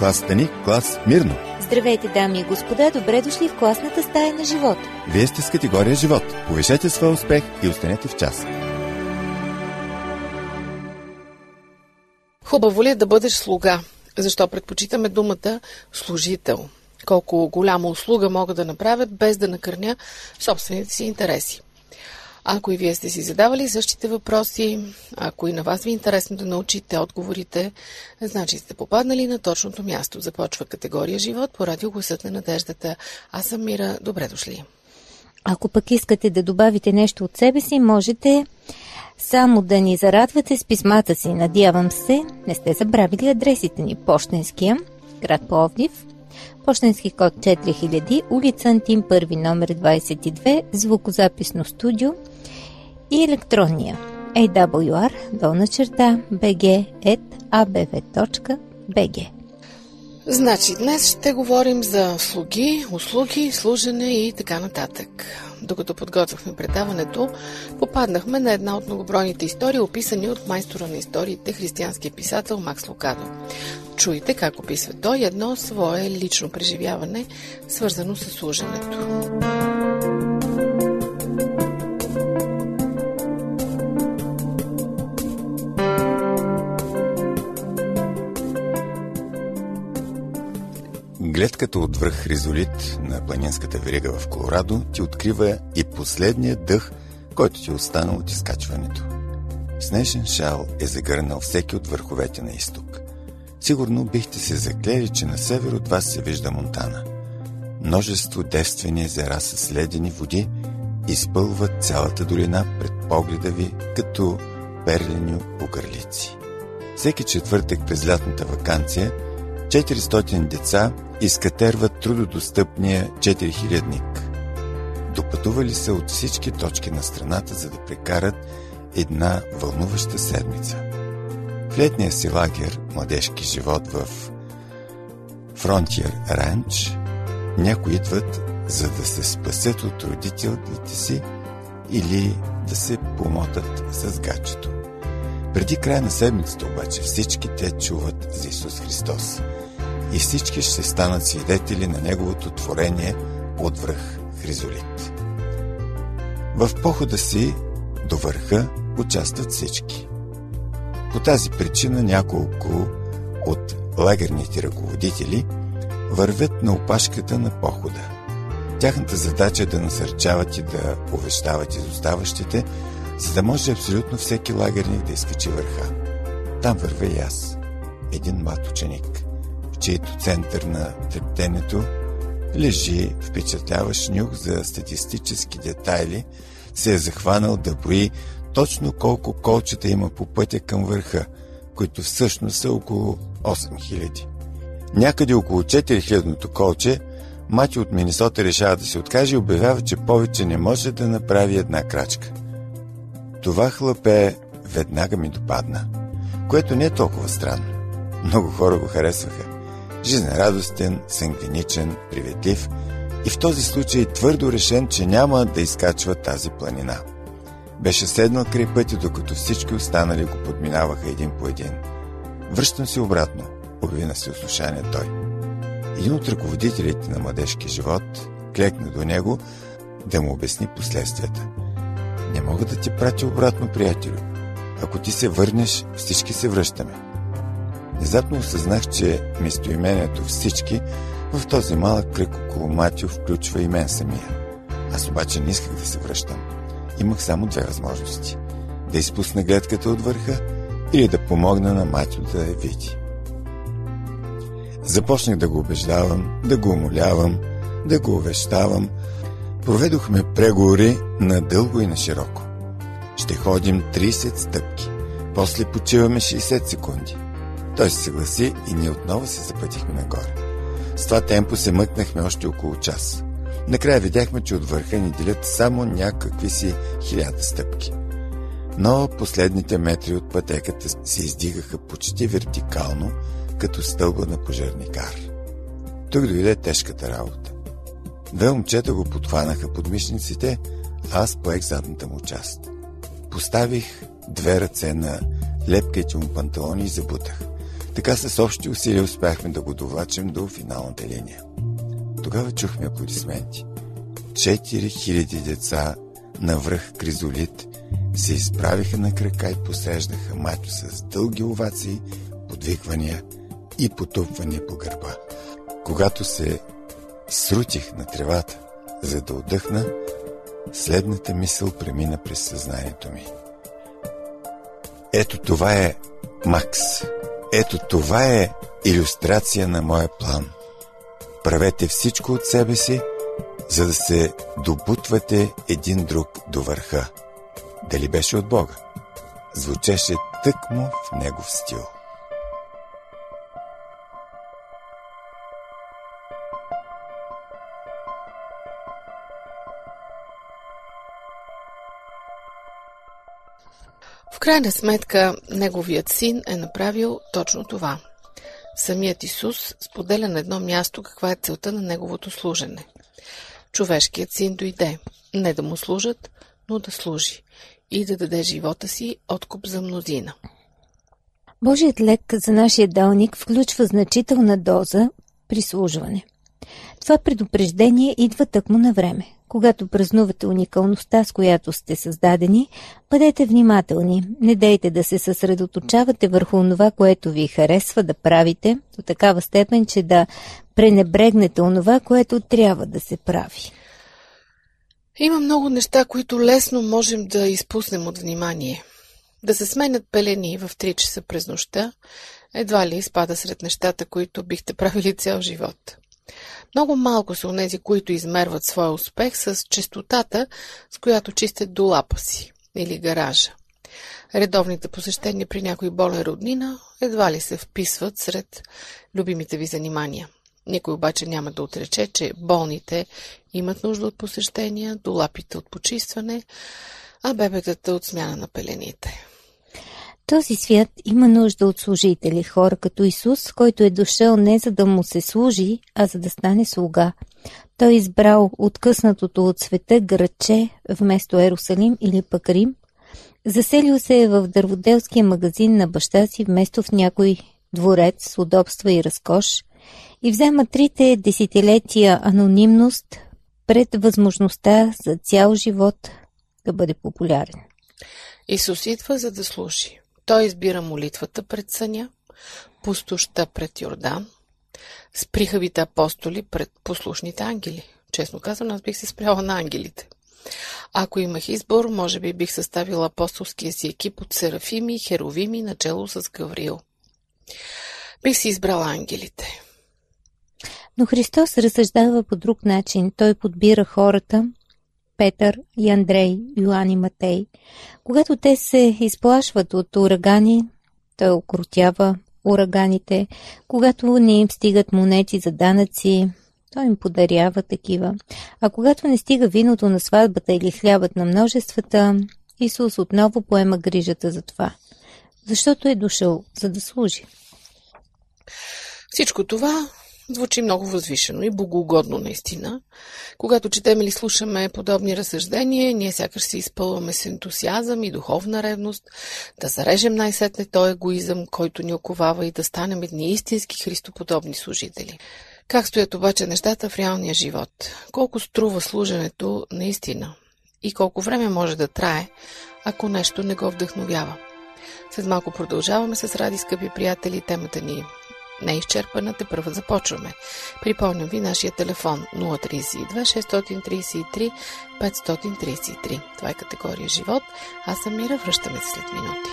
класата ни клас Мирно. Здравейте, дами и господа, добре дошли в класната стая на живот. Вие сте с категория живот. Повишете своя успех и останете в час. Хубаво ли е да бъдеш слуга? Защо предпочитаме думата служител? Колко голяма услуга могат да направят без да накърня собствените си интереси? Ако и вие сте си задавали същите въпроси, ако и на вас ви е интересно да научите отговорите, значи сте попаднали на точното място. Започва категория живот по радио Гласът на надеждата. Аз съм Мира. Добре дошли. Ако пък искате да добавите нещо от себе си, можете само да ни зарадвате с писмата си. Надявам се, не сте забравили адресите ни. Пощенския, град Пловдив, Пощенски код 4000, улица Антим, първи номер 22, звукозаписно студио и електронния awr долна черта bg.abv.bg Значи, днес ще говорим за слуги, услуги, служене и така нататък. Докато подготвяхме предаването, попаднахме на една от многобройните истории, описани от майстора на историите, християнския писател Макс Лукадо. Чуйте как описва той едно свое лично преживяване, свързано с служенето. Гледката от връх Хризолит на планинската верига в Колорадо ти открива и последния дъх, който ти останал от изкачването. Снежен шал е загърнал всеки от върховете на изток. Сигурно бихте се заклели, че на север от вас се вижда Монтана. Множество девствени езера с ледени води изпълват цялата долина пред погледа ви като перлени огърлици. Всеки четвъртък през лятната вакансия 400 деца изкатерват трудодостъпния 4000-ник. Допътували се от всички точки на страната, за да прекарат една вълнуваща седмица. В летния си лагер младежки живот в Фронтиер Ранч някои идват, за да се спасят от родителите си или да се помотат с гачето. Преди края на седмицата обаче всички те чуват за Исус Христос и всички ще станат свидетели на Неговото творение от връх Хризолит. В похода си до върха участват всички. По тази причина няколко от лагерните ръководители вървят на опашката на похода. Тяхната задача е да насърчават и да увещават изоставащите, за да може абсолютно всеки лагерник да изкачи върха. Там вървя и аз, един млад ученик, в чието център на трептенето лежи впечатляващ нюх за статистически детайли, се е захванал да брои точно колко колчета има по пътя към върха, които всъщност са около 8000. Някъде около 4000-то колче, мати от Минисота решава да се откаже и обявява, че повече не може да направи една крачка. Това хлапе веднага ми допадна, което не е толкова странно. Много хора го харесваха. Жизнерадостен, сангвиничен, приветлив и в този случай твърдо решен, че няма да изкачва тази планина. Беше седнал край пътя, докато всички останали го подминаваха един по един. Връщам се обратно, обяви на слушание той. Един от ръководителите на младежки живот клекна до него да му обясни последствията – не мога да ти пратя обратно, приятелю. Ако ти се върнеш, всички се връщаме. Внезапно осъзнах, че местоимението всички в този малък кръг около Матио включва и мен самия. Аз обаче не исках да се връщам. Имах само две възможности. Да изпусна гледката от върха или да помогна на Матио да я види. Започнах да го убеждавам, да го умолявам, да го увещавам, Проведохме преговори на дълго и на широко. Ще ходим 30 стъпки. После почиваме 60 секунди. Той се съгласи и ние отново се запътихме нагоре. С това темпо се мъкнахме още около час. Накрая видяхме, че от върха ни делят само някакви си хиляда стъпки. Но последните метри от пътеката се издигаха почти вертикално, като стълба на пожарникар. Тук дойде тежката работа. Две момчета го подхванаха под мишниците, а аз поех задната му част. Поставих две ръце на лепките му панталони и забутах. Така с общи усилия успяхме да го довлачим до финалната линия. Тогава чухме аплодисменти. 4000 деца на връх Кризолит се изправиха на крака и посреждаха мачо с дълги овации, подвиквания и потупвания по гърба. Когато се срутих на тревата, за да отдъхна, следната мисъл премина през съзнанието ми. Ето това е Макс. Ето това е иллюстрация на моя план. Правете всичко от себе си, за да се добутвате един друг до върха. Дали беше от Бога? Звучеше тъкмо в негов стил. Крайна сметка, неговият син е направил точно това. Самият Исус споделя на едно място каква е целта на неговото служене. Човешкият син дойде не да му служат, но да служи и да даде живота си откуп за мнозина. Божият лек за нашия далник включва значителна доза прислужване. Това предупреждение идва тъкмо на време. Когато празнувате уникалността, с която сте създадени, бъдете внимателни. Не дейте да се съсредоточавате върху това, което ви харесва да правите, до такава степен, че да пренебрегнете онова, което трябва да се прави. Има много неща, които лесно можем да изпуснем от внимание. Да се сменят пелени в 3 часа през нощта, едва ли изпада сред нещата, които бихте правили цял живот. Много малко са онези, които измерват своя успех с честотата, с която чистят долапа си или гаража. Редовните посещения при някой болен роднина едва ли се вписват сред любимите ви занимания. Никой обаче няма да отрече, че болните имат нужда от посещения, долапите от почистване, а бебетата от смяна на пелените. Този свят има нужда от служители, хора като Исус, който е дошъл не за да му се служи, а за да стане слуга. Той е избрал откъснатото от света градче вместо Ерусалим или пък Рим. Заселил се е в дърводелския магазин на баща си вместо в някой дворец с удобства и разкош и взема трите десетилетия анонимност пред възможността за цял живот да бъде популярен. Исус идва за да служи. Той избира молитвата пред съня, пустоща пред Йордан, сприхавите апостоли пред послушните ангели. Честно казвам, аз бих се спряла на ангелите. Ако имах избор, може би бих съставила апостолския си екип от серафими и херовими, начало с Гавриил. Бих си избрала ангелите. Но Христос разсъждава по друг начин. Той подбира хората, Петър и Андрей, Йоан и Матей. Когато те се изплашват от урагани, той окрутява ураганите. Когато не им стигат монети за данъци, той им подарява такива. А когато не стига виното на сватбата или хлябът на множествата, Исус отново поема грижата за това. Защото е дошъл, за да служи. Всичко това Звучи много възвишено и богоугодно наистина. Когато четем или слушаме подобни разсъждения, ние сякаш се изпълваме с ентусиазъм и духовна ревност, да зарежем най-сетне този егоизъм, който ни оковава и да станем едни истински христоподобни служители. Как стоят обаче нещата в реалния живот? Колко струва служенето наистина? И колко време може да трае, ако нещо не го вдъхновява? След малко продължаваме с ради, скъпи приятели, темата ни не е изчерпана, те първо започваме. Припомням ви нашия телефон 032 633 533. Това е категория живот. Аз съм Мира, връщаме се след минути.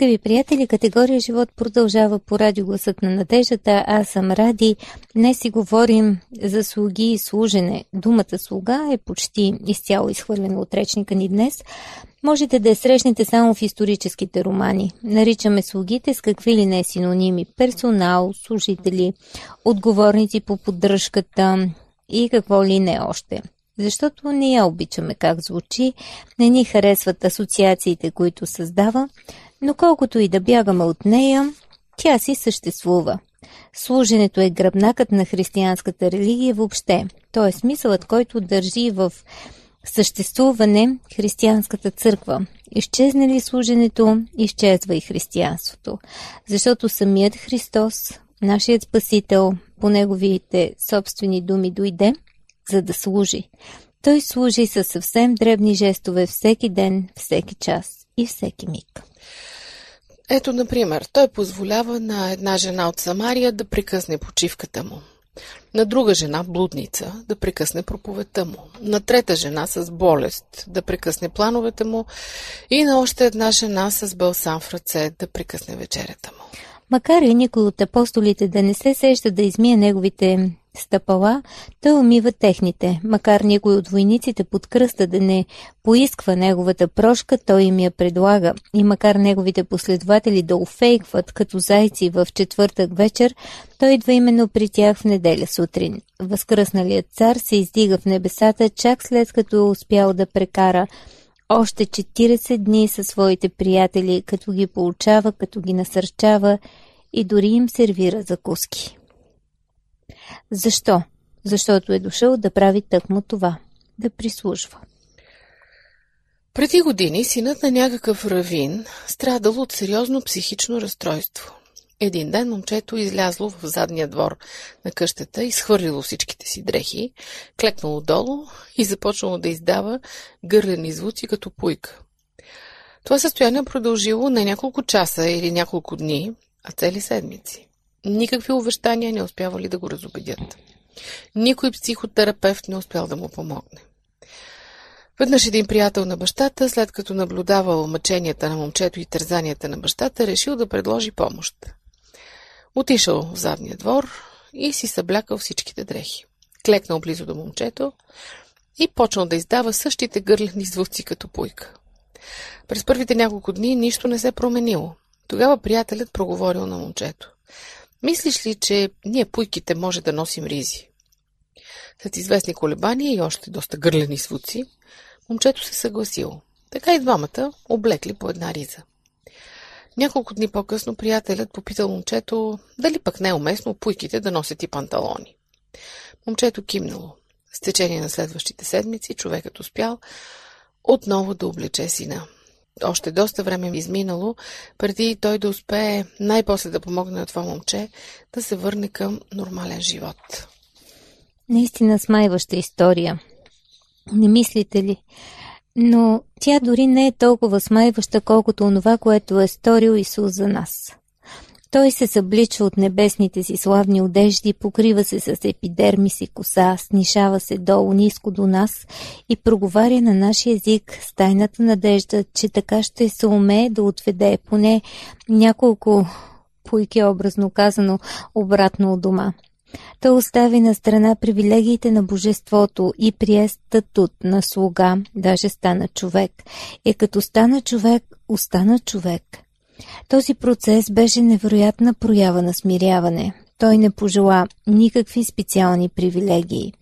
Скъпи приятели, категория живот продължава по радиогласът на надеждата. Аз съм Ради. Днес си говорим за слуги и служене. Думата слуга е почти изцяло изхвърлена от речника ни днес. Можете да я срещнете само в историческите романи. Наричаме слугите с какви ли не синоними. Персонал, служители, отговорници по поддръжката и какво ли не още защото не я обичаме как звучи, не ни харесват асоциациите, които създава, но колкото и да бягаме от нея, тя си съществува. Служенето е гръбнакът на християнската религия въобще. То е смисълът, който държи в съществуване християнската църква. Изчезне ли служенето, изчезва и християнството. Защото самият Христос, нашият Спасител, по неговите собствени думи дойде, за да служи. Той служи със съвсем дребни жестове всеки ден, всеки час и всеки миг. Ето, например, той позволява на една жена от Самария да прекъсне почивката му. На друга жена, блудница, да прекъсне проповедта му. На трета жена с болест да прекъсне плановете му. И на още една жена с бълсам в ръце да прекъсне вечерята му. Макар и никой от апостолите да не се сеща да измие неговите стъпала, той умива техните. Макар някой от войниците под кръста да не поисква неговата прошка, той им я предлага. И макар неговите последователи да офейкват като зайци в четвъртък вечер, той идва именно при тях в неделя сутрин. Възкръсналият цар се издига в небесата чак след като е успял да прекара още 40 дни със своите приятели, като ги получава, като ги насърчава и дори им сервира закуски. Защо? Защото е дошъл да прави тъкмо това – да прислужва. Преди години синът на някакъв равин страдал от сериозно психично разстройство. Един ден момчето излязло в задния двор на къщата, изхвърлило всичките си дрехи, клекнало долу и започнало да издава гърлени звуци като пуйка. Това състояние продължило не няколко часа или няколко дни, а цели седмици. Никакви увещания не успявали да го разобедят. Никой психотерапевт не успял да му помогне. Веднъж един приятел на бащата, след като наблюдавал мъченията на момчето и тързанията на бащата, решил да предложи помощ. Отишъл в задния двор и си съблякал всичките дрехи. Клекнал близо до момчето и почнал да издава същите гърлени звуци като пуйка. През първите няколко дни нищо не се променило. Тогава приятелят проговорил на момчето. Мислиш ли, че ние пуйките може да носим ризи? След известни колебания и още доста гърлени свуци, момчето се съгласило. Така и двамата облекли по една риза. Няколко дни по-късно приятелят попитал момчето дали пък не е уместно пуйките да носят и панталони. Момчето кимнало. С течение на следващите седмици човекът успял отново да облече сина още доста време изминало, преди той да успее най-после да помогне на това момче да се върне към нормален живот. Наистина смайваща история. Не мислите ли? Но тя дори не е толкова смайваща, колкото онова, което е сторил Исус за нас. Той се съблича от небесните си славни одежди, покрива се с епидермис и коса, снишава се долу ниско до нас и проговаря на нашия език с тайната надежда, че така ще се умее да отведе поне няколко пуйки, образно казано, обратно от дома. Той остави на страна привилегиите на божеството и прие статут на слуга, даже стана човек. И като стана човек, остана човек – този процес беше невероятна проява на смиряване. Той не пожела никакви специални привилегии.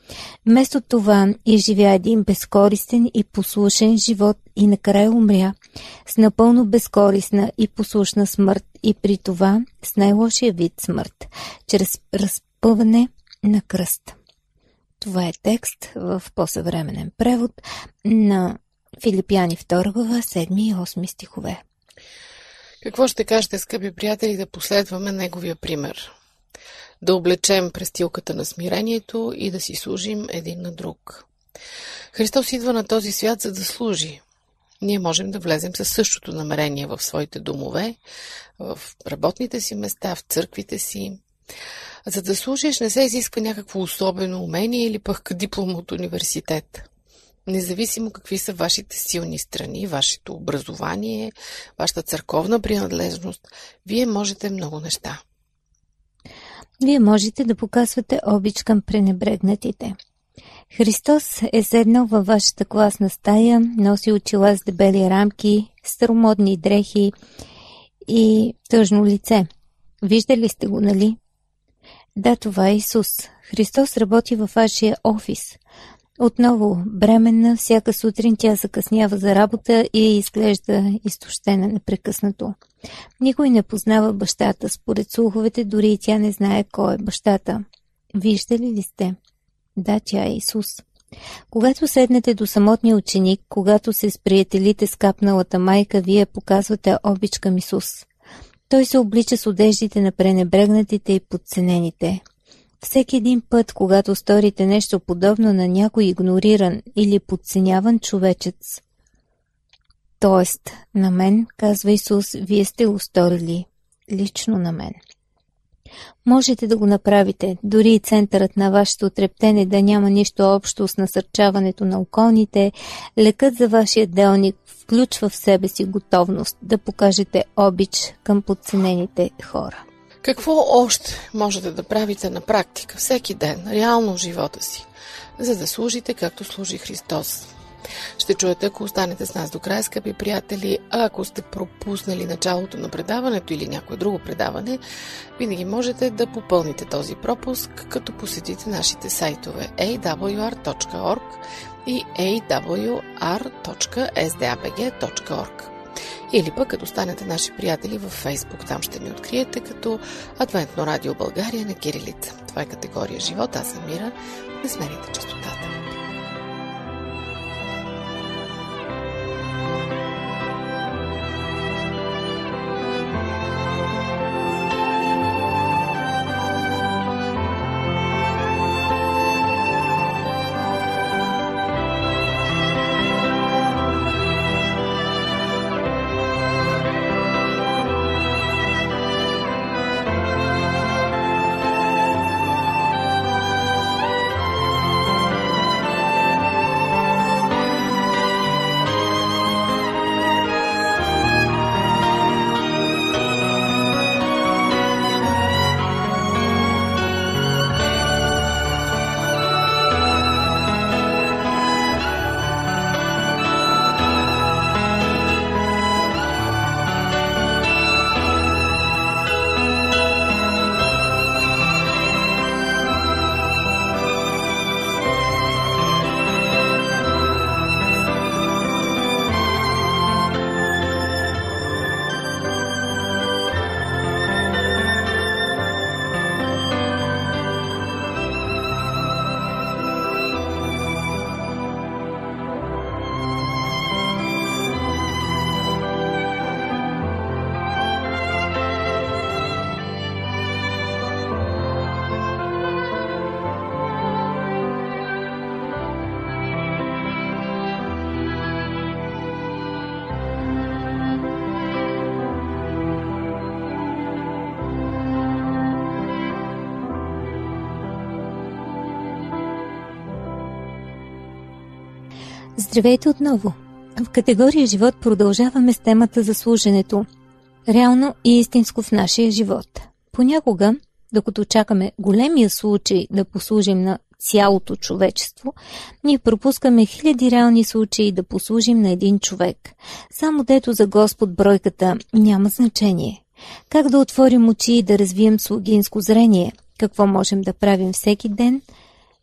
Вместо това изживя един безкористен и послушен живот и накрая умря с напълно безкорисна и послушна смърт и при това с най-лошия вид смърт, чрез разпъване на кръст. Това е текст в по-съвременен превод на Филипяни 2 глава 7 и 8 стихове. Какво ще кажете, скъпи приятели, да последваме неговия пример? Да облечем престилката на смирението и да си служим един на друг. Христос идва на този свят, за да служи. Ние можем да влезем със същото намерение в своите домове, в работните си места, в църквите си. За да служиш не се изисква някакво особено умение или пък диплом от университет. Независимо какви са вашите силни страни, вашето образование, вашата църковна принадлежност, вие можете много неща. Вие можете да показвате обич към пренебрегнатите. Христос е седнал във вашата класна стая, носи очила с дебели рамки, старомодни дрехи и тъжно лице. Виждали сте го, нали? Да, това е Исус. Христос работи във вашия офис. Отново, бременна, всяка сутрин тя закъснява за работа и изглежда изтощена непрекъснато. Никой не познава бащата. Според слуховете, дори и тя не знае кой е бащата. Виждали ли сте? Да, тя е Исус. Когато седнете до самотния ученик, когато се сприятелите с капналата майка, вие показвате обич към Исус. Той се облича с одеждите на пренебрегнатите и подценените. Всеки един път, когато сторите нещо подобно на някой игнориран или подценяван човечец, Тоест, на мен, казва Исус, вие сте го сторили. Лично на мен. Можете да го направите, дори и центърът на вашето трептене да няма нищо общо с насърчаването на околните, лекът за вашия делник включва в себе си готовност да покажете обич към подценените хора. Какво още можете да правите на практика всеки ден, реално в живота си, за да служите както служи Христос? Ще чуете, ако останете с нас до края, скъпи приятели, а ако сте пропуснали началото на предаването или някое друго предаване, винаги можете да попълните този пропуск, като посетите нашите сайтове awr.org и awr.sdabg.org. Или пък като станете наши приятели във Фейсбук, там ще ни откриете като Адвентно радио България на Кирилица. Това е категория живот, аз съм Мира. Не смените частотата. Здравейте отново! В категория живот продължаваме с темата за служенето. Реално и истинско в нашия живот. Понякога, докато чакаме големия случай да послужим на цялото човечество, ние пропускаме хиляди реални случаи да послужим на един човек. Само дето за Господ бройката няма значение. Как да отворим очи и да развием слугинско зрение? Какво можем да правим всеки ден,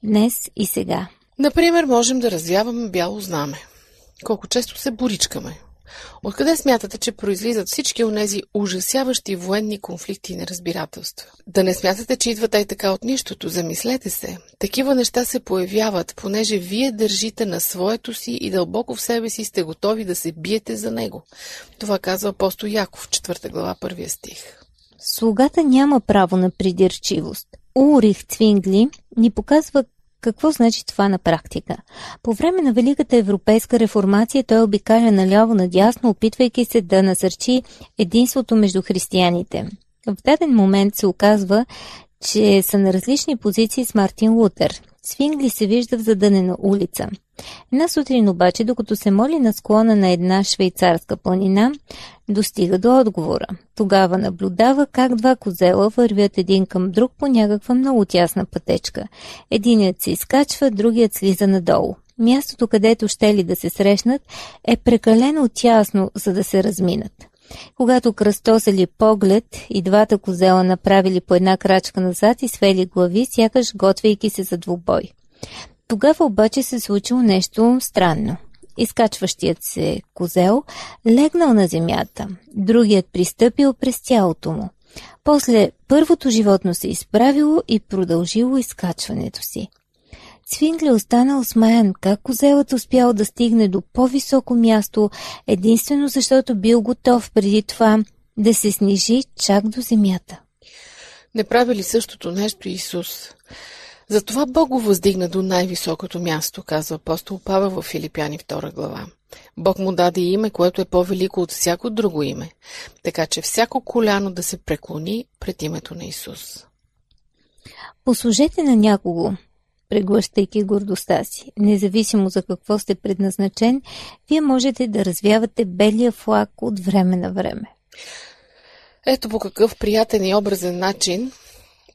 днес и сега? Например, можем да развяваме бяло знаме. Колко често се боричкаме. Откъде смятате, че произлизат всички онези ужасяващи военни конфликти и неразбирателства? Да не смятате, че идват и така от нищото. Замислете се. Такива неща се появяват, понеже вие държите на своето си и дълбоко в себе си сте готови да се биете за него. Това казва апостол Яков, 4 глава, първия стих. Слугата няма право на придирчивост. Урих Цвингли ни показва какво значи това на практика? По време на Великата европейска реформация той обикаля наляво-надясно, опитвайки се да насърчи единството между християните. В даден момент се оказва, че са на различни позиции с Мартин Лутер. Свингли се вижда в задънена улица. Една сутрин обаче, докато се моли на склона на една швейцарска планина, достига до отговора. Тогава наблюдава как два козела вървят един към друг по някаква много тясна пътечка. Единият се изкачва, другият слиза надолу. Мястото, където ще ли да се срещнат, е прекалено тясно, за да се разминат. Когато кръстосали поглед и двата козела направили по една крачка назад и свели глави, сякаш готвейки се за двубой. Тогава обаче се случило нещо странно. Изкачващият се козел легнал на земята, другият пристъпил през тялото му. После първото животно се изправило и продължило изкачването си. Цвингли останал смаян как козелът успял да стигне до по-високо място, единствено защото бил готов преди това да се снижи чак до земята. Не прави ли същото нещо Исус? Затова Бог го въздигна до най-високото място, казва апостол Павел в Филипяни 2 глава. Бог му даде име, което е по-велико от всяко друго име, така че всяко коляно да се преклони пред името на Исус. Послужете на някого, преглъщайки гордостта си. Независимо за какво сте предназначен, вие можете да развявате белия флаг от време на време. Ето по какъв приятен и образен начин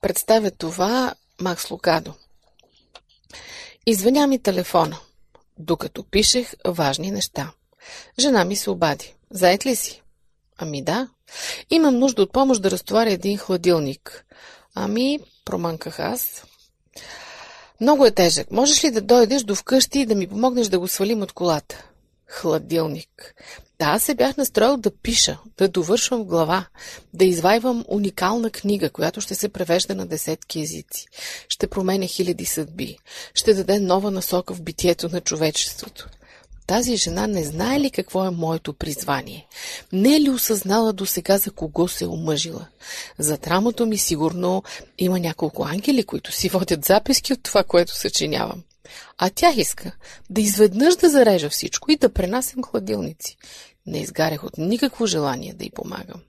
представя това Макс Лукадо. Извъня ми телефона, докато пишех важни неща. Жена ми се обади. Заед ли си? Ами да. Имам нужда от помощ да разтоваря един хладилник. Ами, промънках аз. Много е тежък. Можеш ли да дойдеш до вкъщи и да ми помогнеш да го свалим от колата? Хладилник. Да, аз се бях настроил да пиша, да довършвам глава, да извайвам уникална книга, която ще се превежда на десетки езици. Ще променя хиляди съдби. Ще даде нова насока в битието на човечеството. Тази жена не знае ли какво е моето призвание? Не е ли осъзнала до сега за кого се е омъжила? За трамото ми сигурно има няколко ангели, които си водят записки от това, което съчинявам. А тя иска да изведнъж да зарежа всичко и да пренасям хладилници. Не изгарях от никакво желание да й помагам.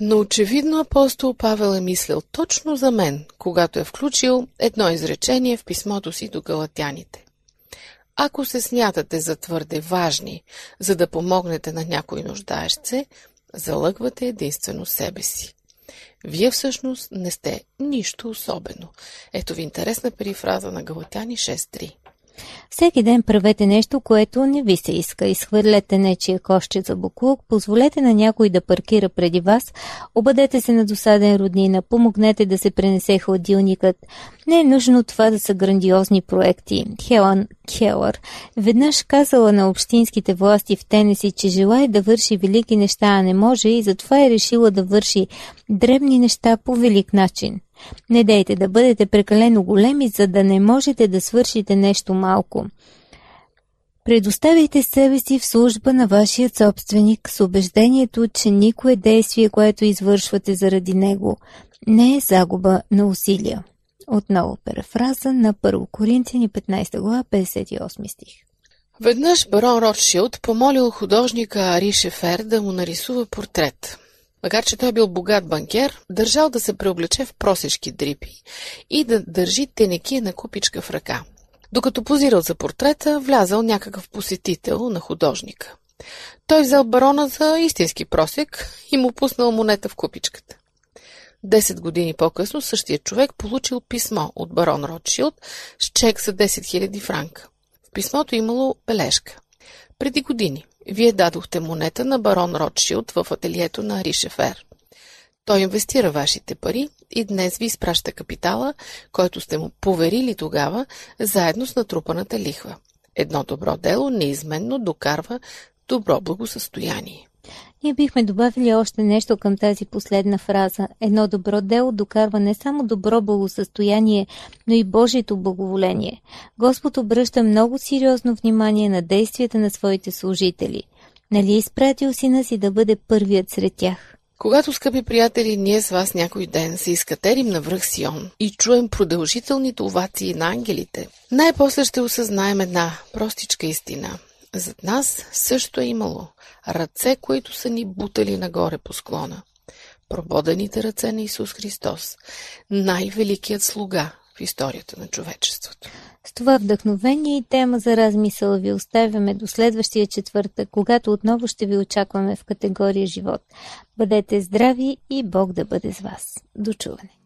Но очевидно апостол Павел е мислил точно за мен, когато е включил едно изречение в писмото си до галатяните. Ако се смятате за твърде важни, за да помогнете на някой нуждаещ се, залъгвате единствено себе си. Вие всъщност не сте нищо особено. Ето ви интересна перифраза на Галатяни 6.3. Всеки ден правете нещо, което не ви се иска. Изхвърлете нечия кошче за буклук, позволете на някой да паркира преди вас, обадете се на досаден роднина, помогнете да се пренесе хладилникът. Не е нужно това да са грандиозни проекти. Хелан Келър веднъж казала на общинските власти в Тенеси, че желая да върши велики неща, а не може и затова е решила да върши дребни неща по велик начин. Не дейте да бъдете прекалено големи, за да не можете да свършите нещо малко. Предоставяйте себе си в служба на вашия собственик с убеждението, че никое действие, което извършвате заради него, не е загуба на усилия. Отново парафраза на 1 Коринтияни 15 глава 58 стих. Веднъж барон Ротшилд помолил художника Ари Шефер да му нарисува портрет. Макар, че той бил богат банкер, държал да се преоблече в просешки дрипи и да държи тенекия на купичка в ръка. Докато позирал за портрета, влязал някакъв посетител на художника. Той взел барона за истински просек и му пуснал монета в купичката. Десет години по-късно същия човек получил писмо от барон Ротшилд с чек за 10 000 франка. В писмото имало бележка. Преди години вие дадохте монета на барон Ротшилд в ателието на Ришефер. Той инвестира вашите пари и днес ви изпраща капитала, който сте му поверили тогава, заедно с натрупаната лихва. Едно добро дело неизменно докарва добро благосъстояние. Ние бихме добавили още нещо към тази последна фраза. Едно добро дело докарва не само добро благосъстояние, но и Божието благоволение. Господ обръща много сериозно внимание на действията на своите служители. Нали е изпратил сина си да бъде първият сред тях? Когато, скъпи приятели, ние с вас някой ден се изкатерим на връх Сион и чуем продължителните овации на ангелите, най-после ще осъзнаем една простичка истина – зад нас също е имало ръце, които са ни бутали нагоре по склона. Прободените ръце на Исус Христос, най-великият слуга в историята на човечеството. С това вдъхновение и тема за размисъл ви оставяме до следващия четвъртък, когато отново ще ви очакваме в категория живот. Бъдете здрави и Бог да бъде с вас. До чуване!